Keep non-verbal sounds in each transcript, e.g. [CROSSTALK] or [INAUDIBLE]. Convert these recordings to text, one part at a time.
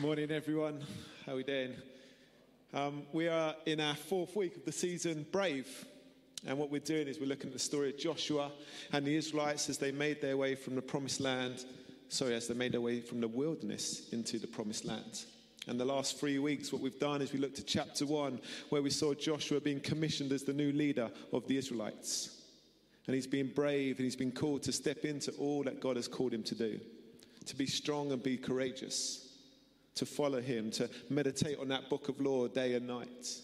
Morning, everyone. How are we doing? Um, we are in our fourth week of the season, Brave. And what we're doing is we're looking at the story of Joshua and the Israelites as they made their way from the promised land, sorry, as they made their way from the wilderness into the promised land. And the last three weeks, what we've done is we looked at chapter one, where we saw Joshua being commissioned as the new leader of the Israelites. And he's been brave and he's been called to step into all that God has called him to do, to be strong and be courageous to follow him, to meditate on that book of law day and night.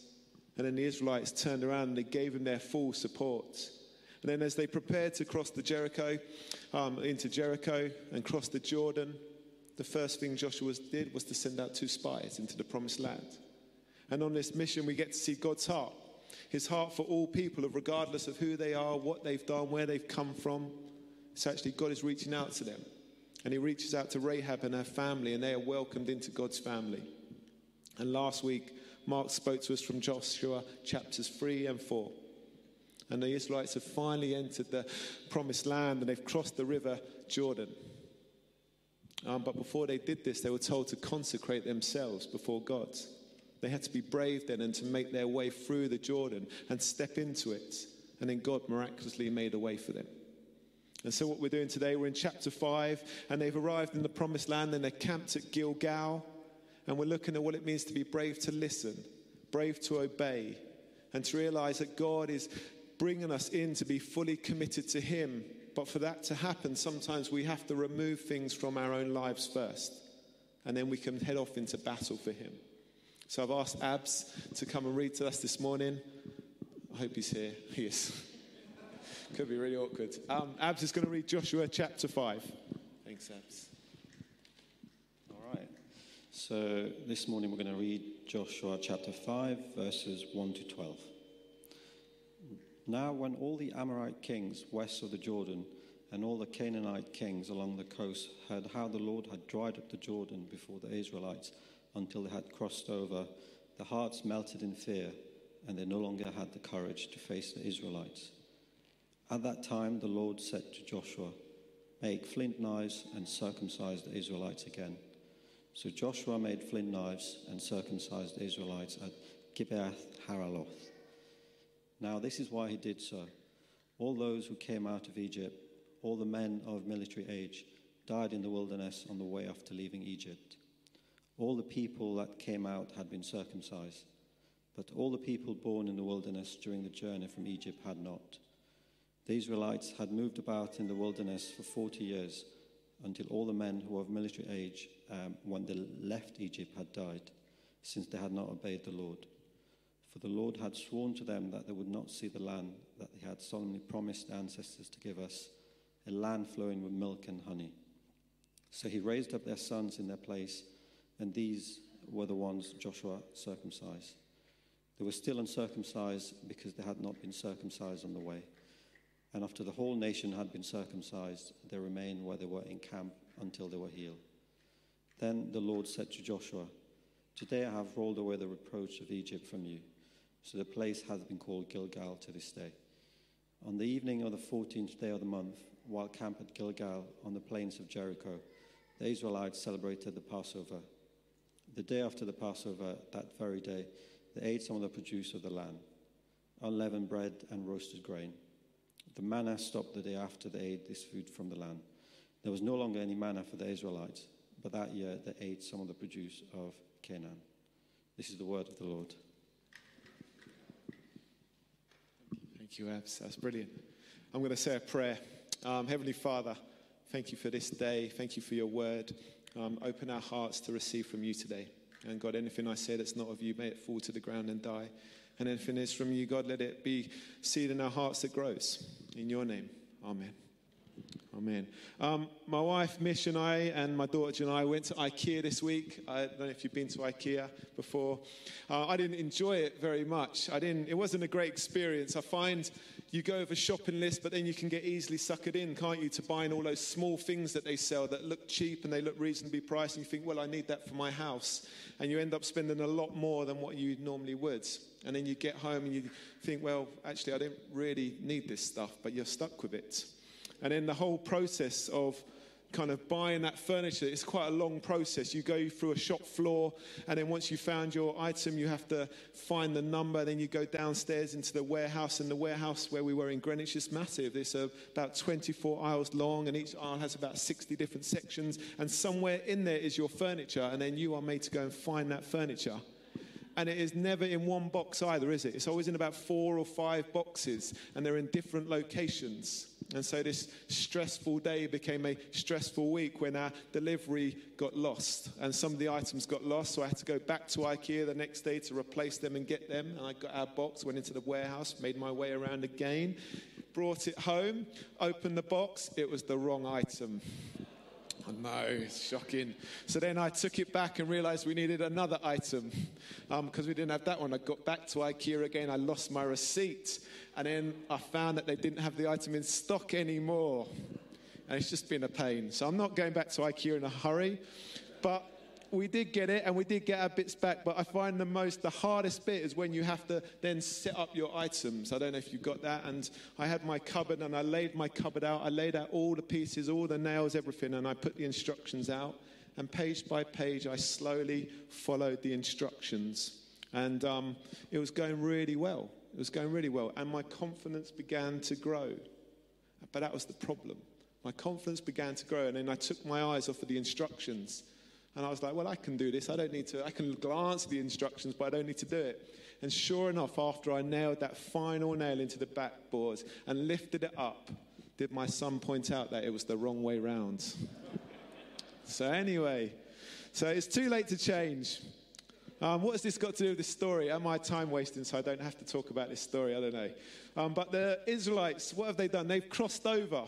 And then the Israelites turned around and they gave him their full support. And then, as they prepared to cross the Jericho, um, into Jericho and cross the Jordan, the first thing Joshua did was to send out two spies into the promised land. And on this mission, we get to see God's heart his heart for all people, regardless of who they are, what they've done, where they've come from. It's actually God is reaching out to them. And he reaches out to Rahab and her family, and they are welcomed into God's family. And last week, Mark spoke to us from Joshua chapters 3 and 4. And the Israelites have finally entered the promised land and they've crossed the river Jordan. Um, but before they did this, they were told to consecrate themselves before God. They had to be brave then and to make their way through the Jordan and step into it. And then God miraculously made a way for them. And so, what we're doing today, we're in chapter 5, and they've arrived in the promised land and they're camped at Gilgal. And we're looking at what it means to be brave to listen, brave to obey, and to realize that God is bringing us in to be fully committed to Him. But for that to happen, sometimes we have to remove things from our own lives first, and then we can head off into battle for Him. So I've asked Abs to come and read to us this morning. I hope he's here. He is. Could be really awkward. Um, Abs is going to read Joshua chapter 5. Thanks, Abs. All right. So this morning we're going to read Joshua chapter 5, verses 1 to 12. Now, when all the Amorite kings west of the Jordan and all the Canaanite kings along the coast heard how the Lord had dried up the Jordan before the Israelites until they had crossed over, their hearts melted in fear, and they no longer had the courage to face the Israelites. At that time, the Lord said to Joshua, Make flint knives and circumcise the Israelites again. So Joshua made flint knives and circumcised the Israelites at Gibeath Haaraloth. Now, this is why he did so. All those who came out of Egypt, all the men of military age, died in the wilderness on the way after leaving Egypt. All the people that came out had been circumcised, but all the people born in the wilderness during the journey from Egypt had not. The Israelites had moved about in the wilderness for 40 years until all the men who were of military age um, when they left Egypt had died, since they had not obeyed the Lord. For the Lord had sworn to them that they would not see the land that he had solemnly promised ancestors to give us, a land flowing with milk and honey. So he raised up their sons in their place, and these were the ones Joshua circumcised. They were still uncircumcised because they had not been circumcised on the way. And after the whole nation had been circumcised, they remained where they were in camp until they were healed. Then the Lord said to Joshua, Today I have rolled away the reproach of Egypt from you. So the place has been called Gilgal to this day. On the evening of the 14th day of the month, while camped at Gilgal on the plains of Jericho, the Israelites celebrated the Passover. The day after the Passover, that very day, they ate some of the produce of the land unleavened bread and roasted grain. The manna stopped the day after they ate this food from the land. There was no longer any manna for the Israelites, but that year they ate some of the produce of Canaan. This is the word of the Lord. Thank you, Abs. That's brilliant. I'm going to say a prayer. Um, Heavenly Father, thank you for this day. Thank you for your word. Um, open our hearts to receive from you today. And God, anything I say that's not of you, may it fall to the ground and die. And anything is from you, God, let it be seed in our hearts that grows. In your name, amen. Amen. Um, my wife Mish and I and my daughter and I went to IKEA this week. I don't know if you've been to IKEA before. Uh, I didn't enjoy it very much. I didn't. It wasn't a great experience. I find you go over shopping list, but then you can get easily suckered in, can't you, to buying all those small things that they sell that look cheap and they look reasonably priced, and you think, well, I need that for my house, and you end up spending a lot more than what you normally would. And then you get home and you think, well, actually, I don't really need this stuff, but you're stuck with it. And then the whole process of kind of buying that furniture, it's quite a long process. You go through a shop floor, and then once you found your item, you have to find the number. Then you go downstairs into the warehouse, and the warehouse where we were in Greenwich is massive. It's about 24 aisles long, and each aisle has about 60 different sections. And somewhere in there is your furniture, and then you are made to go and find that furniture. And it is never in one box either, is it? It's always in about four or five boxes, and they're in different locations. And so this stressful day became a stressful week when our delivery got lost. And some of the items got lost, so I had to go back to IKEA the next day to replace them and get them. And I got our box, went into the warehouse, made my way around again, brought it home, opened the box, it was the wrong item. Know, it's shocking. So then I took it back and realized we needed another item because um, we didn't have that one. I got back to IKEA again, I lost my receipt, and then I found that they didn't have the item in stock anymore. And it's just been a pain. So I'm not going back to IKEA in a hurry, but we did get it and we did get our bits back, but I find the most, the hardest bit is when you have to then set up your items. I don't know if you got that. And I had my cupboard and I laid my cupboard out. I laid out all the pieces, all the nails, everything, and I put the instructions out. And page by page, I slowly followed the instructions. And um, it was going really well. It was going really well. And my confidence began to grow. But that was the problem. My confidence began to grow. And then I took my eyes off of the instructions and I was like, well, I can do this. I don't need to, I can glance at the instructions, but I don't need to do it. And sure enough, after I nailed that final nail into the backboards and lifted it up, did my son point out that it was the wrong way round. [LAUGHS] so, anyway, so it's too late to change. Um, what has this got to do with this story? Am I time wasting so I don't have to talk about this story? I don't know. Um, but the Israelites, what have they done? They've crossed over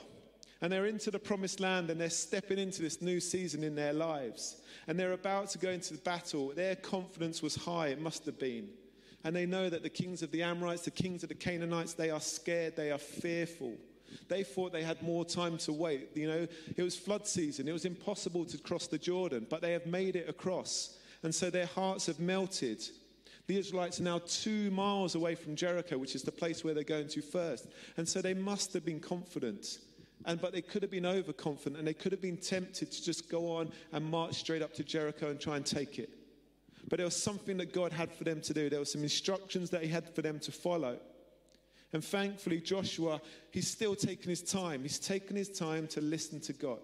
and they're into the promised land and they're stepping into this new season in their lives and they're about to go into the battle. Their confidence was high, it must have been. And they know that the kings of the Amorites, the kings of the Canaanites, they are scared, they are fearful. They thought they had more time to wait. You know, it was flood season, it was impossible to cross the Jordan, but they have made it across. And so their hearts have melted. The Israelites are now two miles away from Jericho, which is the place where they're going to first. And so they must have been confident. And, but they could have been overconfident and they could have been tempted to just go on and march straight up to Jericho and try and take it. But there was something that God had for them to do. There were some instructions that He had for them to follow. And thankfully, Joshua, he's still taking his time. He's taking his time to listen to God.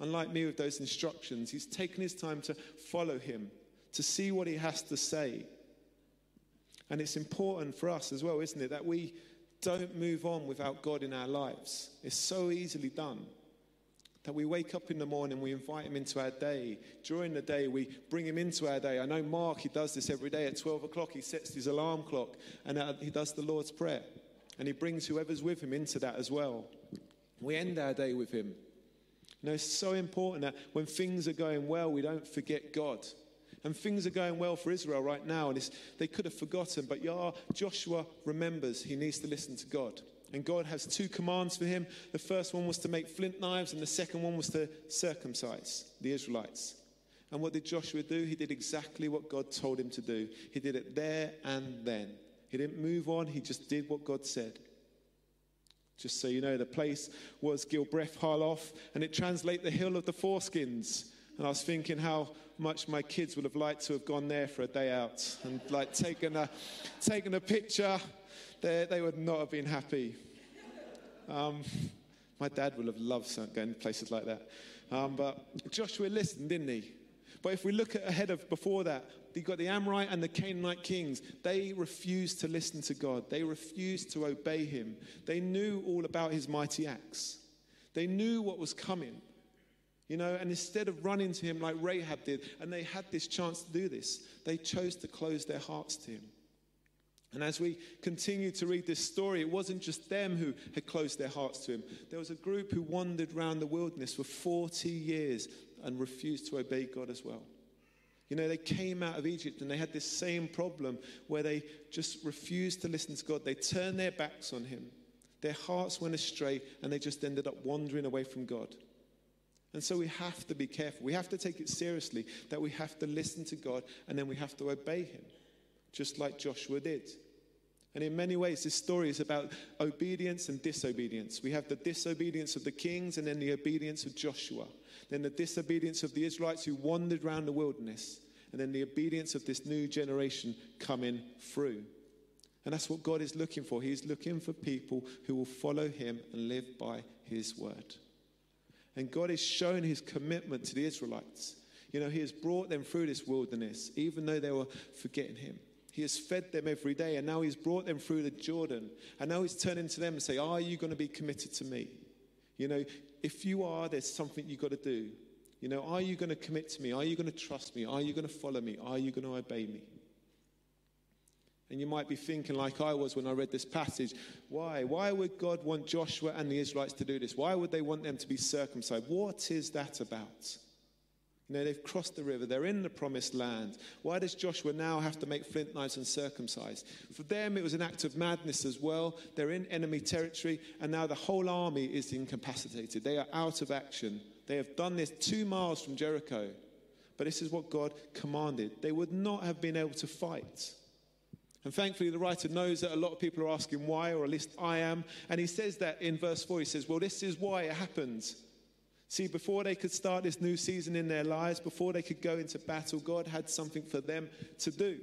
Unlike me with those instructions, he's taking his time to follow him, to see what he has to say. And it's important for us as well, isn't it, that we don't move on without God in our lives. It's so easily done that we wake up in the morning, we invite him into our day. During the day, we bring him into our day. I know Mark, he does this every day at 12 o'clock. He sets his alarm clock and uh, he does the Lord's Prayer. And he brings whoever's with him into that as well. We end our day with him. You know, it's so important that when things are going well, we don't forget God. And things are going well for Israel right now, and they could have forgotten, but Yah, Joshua remembers he needs to listen to God. And God has two commands for him. The first one was to make flint knives, and the second one was to circumcise the Israelites. And what did Joshua do? He did exactly what God told him to do. He did it there and then. He didn't move on, he just did what God said. Just so you know, the place was Gilbreth Harloff, and it translates the hill of the foreskins. And I was thinking how much my kids would have liked to have gone there for a day out and like taken a, taken a picture. They, they would not have been happy. Um, my dad would have loved going to places like that. Um, but Joshua listened, didn't he? But if we look at ahead of before that, you got the Amorite and the Canaanite kings. They refused to listen to God. They refused to obey him. They knew all about his mighty acts. They knew what was coming. You know, and instead of running to him like Rahab did, and they had this chance to do this, they chose to close their hearts to him. And as we continue to read this story, it wasn't just them who had closed their hearts to him. There was a group who wandered around the wilderness for 40 years and refused to obey God as well. You know, they came out of Egypt and they had this same problem where they just refused to listen to God. They turned their backs on him. Their hearts went astray and they just ended up wandering away from God. And so we have to be careful. We have to take it seriously that we have to listen to God and then we have to obey Him, just like Joshua did. And in many ways, this story is about obedience and disobedience. We have the disobedience of the kings and then the obedience of Joshua. Then the disobedience of the Israelites who wandered around the wilderness. And then the obedience of this new generation coming through. And that's what God is looking for. He's looking for people who will follow him and live by his word. And God has shown his commitment to the Israelites. You know, he has brought them through this wilderness, even though they were forgetting him. He has fed them every day, and now he's brought them through the Jordan. And now he's turning to them and say, Are you going to be committed to me? You know, if you are, there's something you've got to do. You know, are you going to commit to me? Are you going to trust me? Are you going to follow me? Are you going to obey me? And you might be thinking, like I was when I read this passage, why? Why would God want Joshua and the Israelites to do this? Why would they want them to be circumcised? What is that about? You know, they've crossed the river, they're in the promised land. Why does Joshua now have to make flint knives and circumcise? For them, it was an act of madness as well. They're in enemy territory, and now the whole army is incapacitated. They are out of action. They have done this two miles from Jericho. But this is what God commanded. They would not have been able to fight. And thankfully, the writer knows that a lot of people are asking why, or at least I am. And he says that in verse 4. He says, Well, this is why it happened. See, before they could start this new season in their lives, before they could go into battle, God had something for them to do.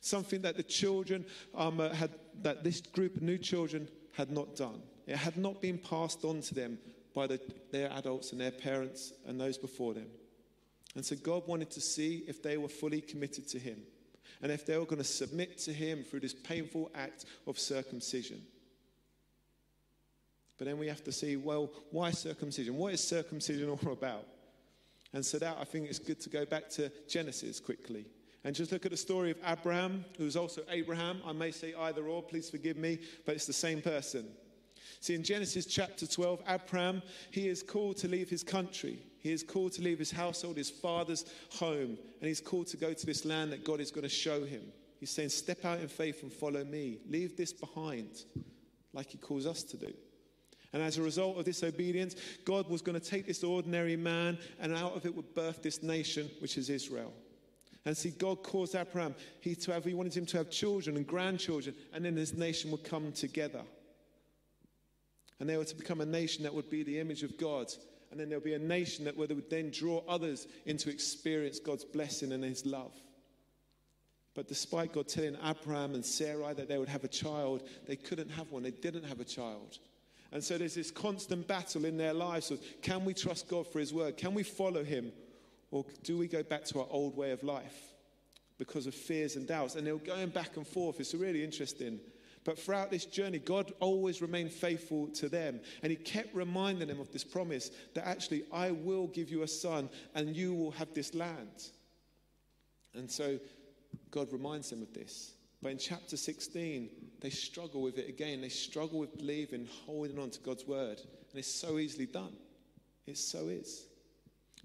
Something that the children um, uh, had, that this group of new children had not done. It had not been passed on to them by the, their adults and their parents and those before them. And so God wanted to see if they were fully committed to Him and if they were going to submit to Him through this painful act of circumcision. But then we have to see, well, why circumcision? What is circumcision [LAUGHS] all about? And so that I think it's good to go back to Genesis quickly and just look at the story of Abraham, who's also Abraham. I may say either or, please forgive me, but it's the same person. See, in Genesis chapter 12, Abraham, he is called to leave his country. He is called to leave his household, his father's home, and he's called to go to this land that God is going to show him. He's saying, Step out in faith and follow me. Leave this behind, like he calls us to do. And as a result of this obedience, God was going to take this ordinary man and out of it would birth this nation, which is Israel. And see, God caused Abraham, he, to have, he wanted him to have children and grandchildren, and then this nation would come together. And they were to become a nation that would be the image of God. And then there'll be a nation that would then draw others into experience God's blessing and his love. But despite God telling Abraham and Sarai that they would have a child, they couldn't have one. They didn't have a child. And so there's this constant battle in their lives of can we trust God for His word? Can we follow Him? Or do we go back to our old way of life because of fears and doubts? And they're going back and forth. It's really interesting. But throughout this journey, God always remained faithful to them. And He kept reminding them of this promise that actually, I will give you a son and you will have this land. And so God reminds them of this. But in chapter 16, they struggle with it again. They struggle with believing, holding on to God's word. And it's so easily done. It so is.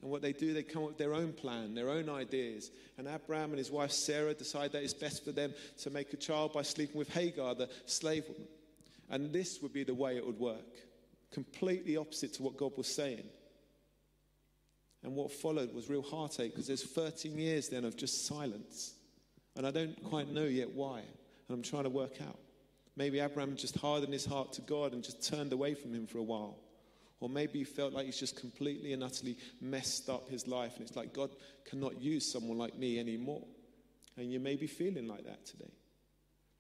And what they do, they come up with their own plan, their own ideas. And Abraham and his wife Sarah decide that it's best for them to make a child by sleeping with Hagar, the slave woman. And this would be the way it would work. Completely opposite to what God was saying. And what followed was real heartache because there's 13 years then of just silence. And I don't quite know yet why. And I'm trying to work out. Maybe Abraham just hardened his heart to God and just turned away from him for a while. Or maybe he felt like he's just completely and utterly messed up his life. And it's like, God cannot use someone like me anymore. And you may be feeling like that today.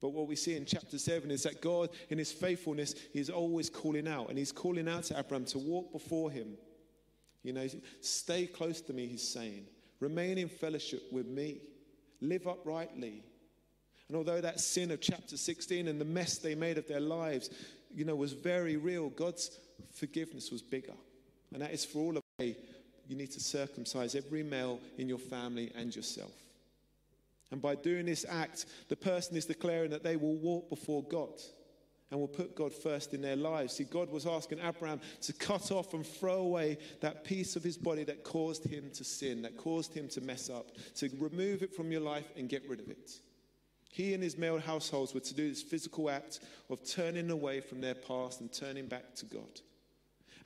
But what we see in chapter 7 is that God, in his faithfulness, is always calling out. And he's calling out to Abraham to walk before him. You know, stay close to me, he's saying. Remain in fellowship with me live uprightly. And although that sin of chapter 16 and the mess they made of their lives, you know, was very real, God's forgiveness was bigger. And that is for all of you. You need to circumcise every male in your family and yourself. And by doing this act, the person is declaring that they will walk before God and will put God first in their lives. See, God was asking Abraham to cut off and throw away that piece of his body that caused him to sin, that caused him to mess up, to remove it from your life and get rid of it. He and his male households were to do this physical act of turning away from their past and turning back to God.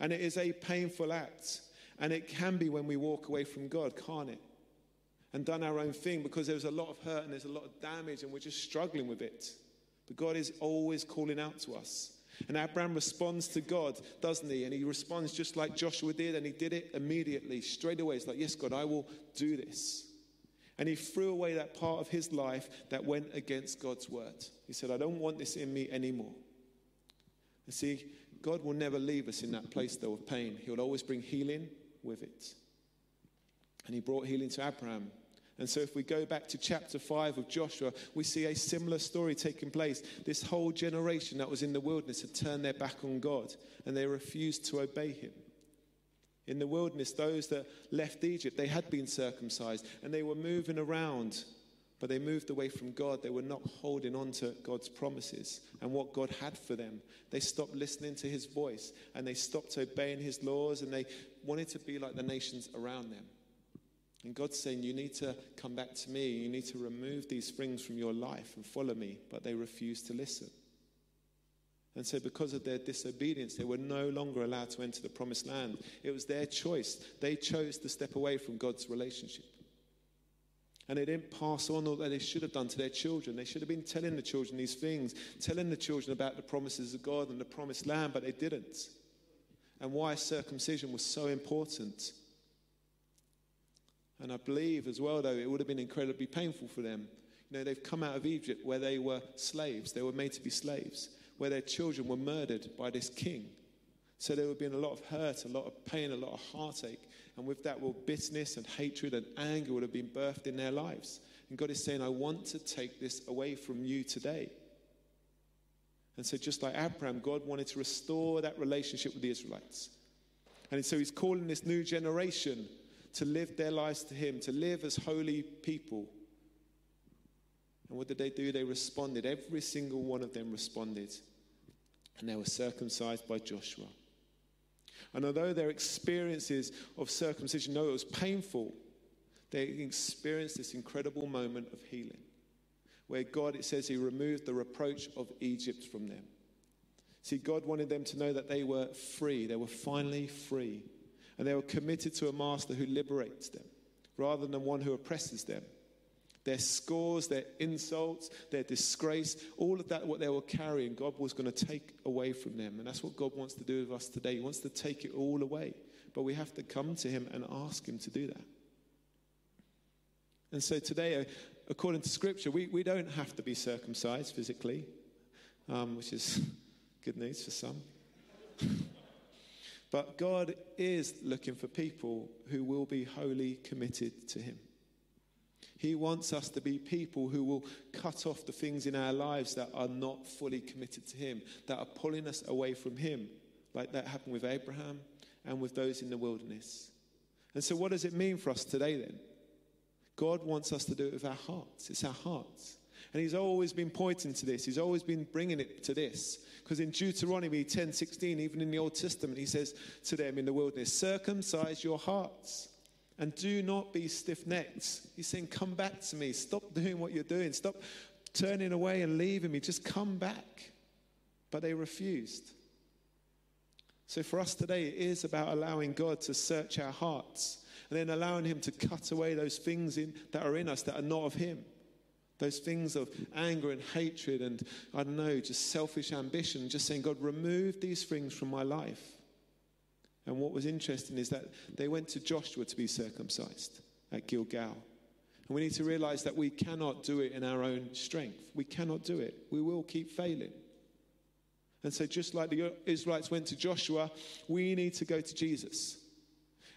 And it is a painful act. And it can be when we walk away from God, can't it? And done our own thing because there's a lot of hurt and there's a lot of damage and we're just struggling with it. But God is always calling out to us. And Abraham responds to God, doesn't he? And he responds just like Joshua did, and he did it immediately, straight away. It's like, Yes, God, I will do this. And he threw away that part of his life that went against God's word. He said, I don't want this in me anymore. And see, God will never leave us in that place, though, of pain. He'll always bring healing with it. And he brought healing to Abraham. And so, if we go back to chapter 5 of Joshua, we see a similar story taking place. This whole generation that was in the wilderness had turned their back on God and they refused to obey him. In the wilderness, those that left Egypt, they had been circumcised and they were moving around, but they moved away from God. They were not holding on to God's promises and what God had for them. They stopped listening to his voice and they stopped obeying his laws and they wanted to be like the nations around them. And God's saying, You need to come back to me. You need to remove these things from your life and follow me. But they refused to listen. And so, because of their disobedience, they were no longer allowed to enter the promised land. It was their choice. They chose to step away from God's relationship. And they didn't pass on all that they should have done to their children. They should have been telling the children these things, telling the children about the promises of God and the promised land, but they didn't. And why circumcision was so important and I believe as well, though, it would have been incredibly painful for them. You know, they've come out of Egypt where they were slaves, they were made to be slaves, where their children were murdered by this king. So there would been a lot of hurt, a lot of pain, a lot of heartache. And with that, well, bitterness and hatred and anger would have been birthed in their lives. And God is saying, I want to take this away from you today. And so, just like Abraham, God wanted to restore that relationship with the Israelites. And so, He's calling this new generation to live their lives to Him, to live as holy people. And what did they do? They responded. Every single one of them responded. And they were circumcised by Joshua. And although their experiences of circumcision, no, it was painful, they experienced this incredible moment of healing where God, it says, He removed the reproach of Egypt from them. See, God wanted them to know that they were free. They were finally free and they were committed to a master who liberates them rather than one who oppresses them. Their scores, their insults, their disgrace, all of that, what they were carrying, God was going to take away from them. And that's what God wants to do with us today. He wants to take it all away. But we have to come to Him and ask Him to do that. And so today, uh, according to Scripture, we, we don't have to be circumcised physically, um, which is [LAUGHS] good news for some. [LAUGHS] But God is looking for people who will be wholly committed to Him. He wants us to be people who will cut off the things in our lives that are not fully committed to Him, that are pulling us away from Him, like that happened with Abraham and with those in the wilderness. And so, what does it mean for us today then? God wants us to do it with our hearts. It's our hearts. And He's always been pointing to this, He's always been bringing it to this. Because in Deuteronomy 10 16, even in the Old Testament, he says to them in the wilderness, circumcise your hearts and do not be stiff necked. He's saying, Come back to me. Stop doing what you're doing. Stop turning away and leaving me. Just come back. But they refused. So for us today, it is about allowing God to search our hearts and then allowing Him to cut away those things in, that are in us that are not of Him. Those things of anger and hatred and, I don't know, just selfish ambition, just saying, God, remove these things from my life. And what was interesting is that they went to Joshua to be circumcised at Gilgal. And we need to realize that we cannot do it in our own strength. We cannot do it. We will keep failing. And so, just like the Israelites went to Joshua, we need to go to Jesus.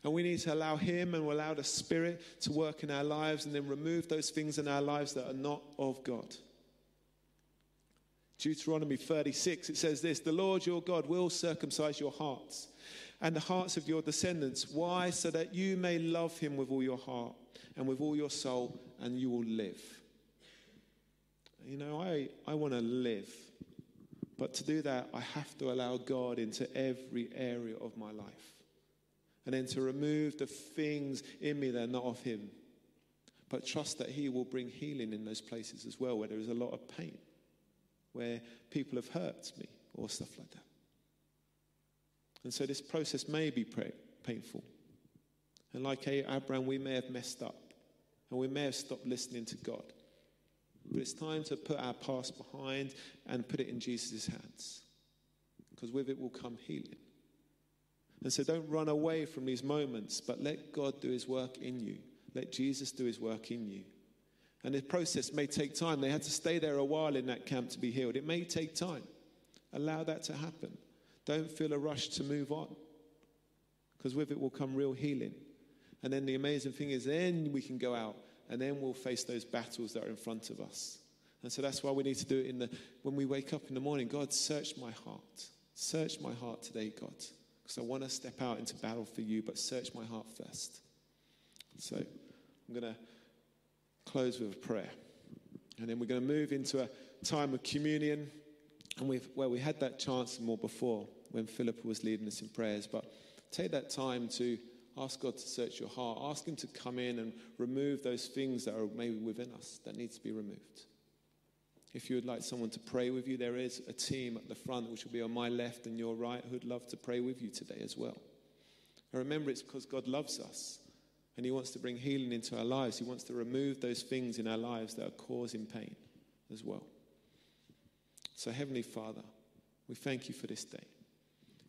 And we need to allow Him and allow the Spirit to work in our lives and then remove those things in our lives that are not of God. Deuteronomy 36, it says this The Lord your God will circumcise your hearts and the hearts of your descendants. Why? So that you may love Him with all your heart and with all your soul, and you will live. You know, I, I want to live. But to do that, I have to allow God into every area of my life and then to remove the things in me that are not of Him. But trust that He will bring healing in those places as well, where there is a lot of pain, where people have hurt me, or stuff like that. And so this process may be painful. And like Abraham, we may have messed up, and we may have stopped listening to God. But it's time to put our past behind and put it in Jesus' hands. Because with it will come healing. And so don't run away from these moments, but let God do his work in you. Let Jesus do his work in you. And the process may take time. They had to stay there a while in that camp to be healed. It may take time. Allow that to happen. Don't feel a rush to move on. Because with it will come real healing. And then the amazing thing is, then we can go out and then we'll face those battles that are in front of us. And so that's why we need to do it in the when we wake up in the morning. God, search my heart. Search my heart today, God. Because I want to step out into battle for you, but search my heart first. So I'm going to close with a prayer. And then we're going to move into a time of communion, and where we had that chance more before when Philip was leading us in prayers. But take that time to ask God to search your heart. Ask Him to come in and remove those things that are maybe within us that needs to be removed. If you would like someone to pray with you, there is a team at the front, which will be on my left and your right, who'd love to pray with you today as well. And remember, it's because God loves us and He wants to bring healing into our lives. He wants to remove those things in our lives that are causing pain as well. So, Heavenly Father, we thank you for this day.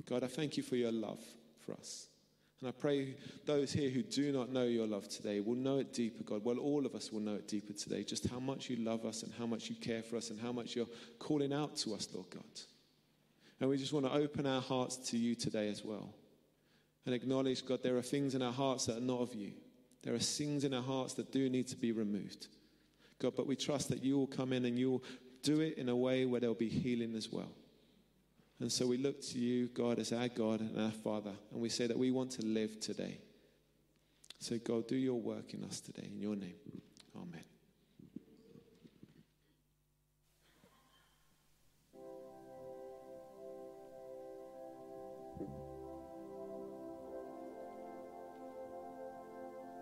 God, I thank you for your love for us. And I pray those here who do not know your love today will know it deeper, God. Well, all of us will know it deeper today, just how much you love us and how much you care for us and how much you're calling out to us, Lord God. And we just want to open our hearts to you today as well and acknowledge, God, there are things in our hearts that are not of you. There are things in our hearts that do need to be removed. God, but we trust that you will come in and you will do it in a way where there'll be healing as well. And so we look to you, God, as our God and our Father, and we say that we want to live today. So, God, do your work in us today. In your name, amen.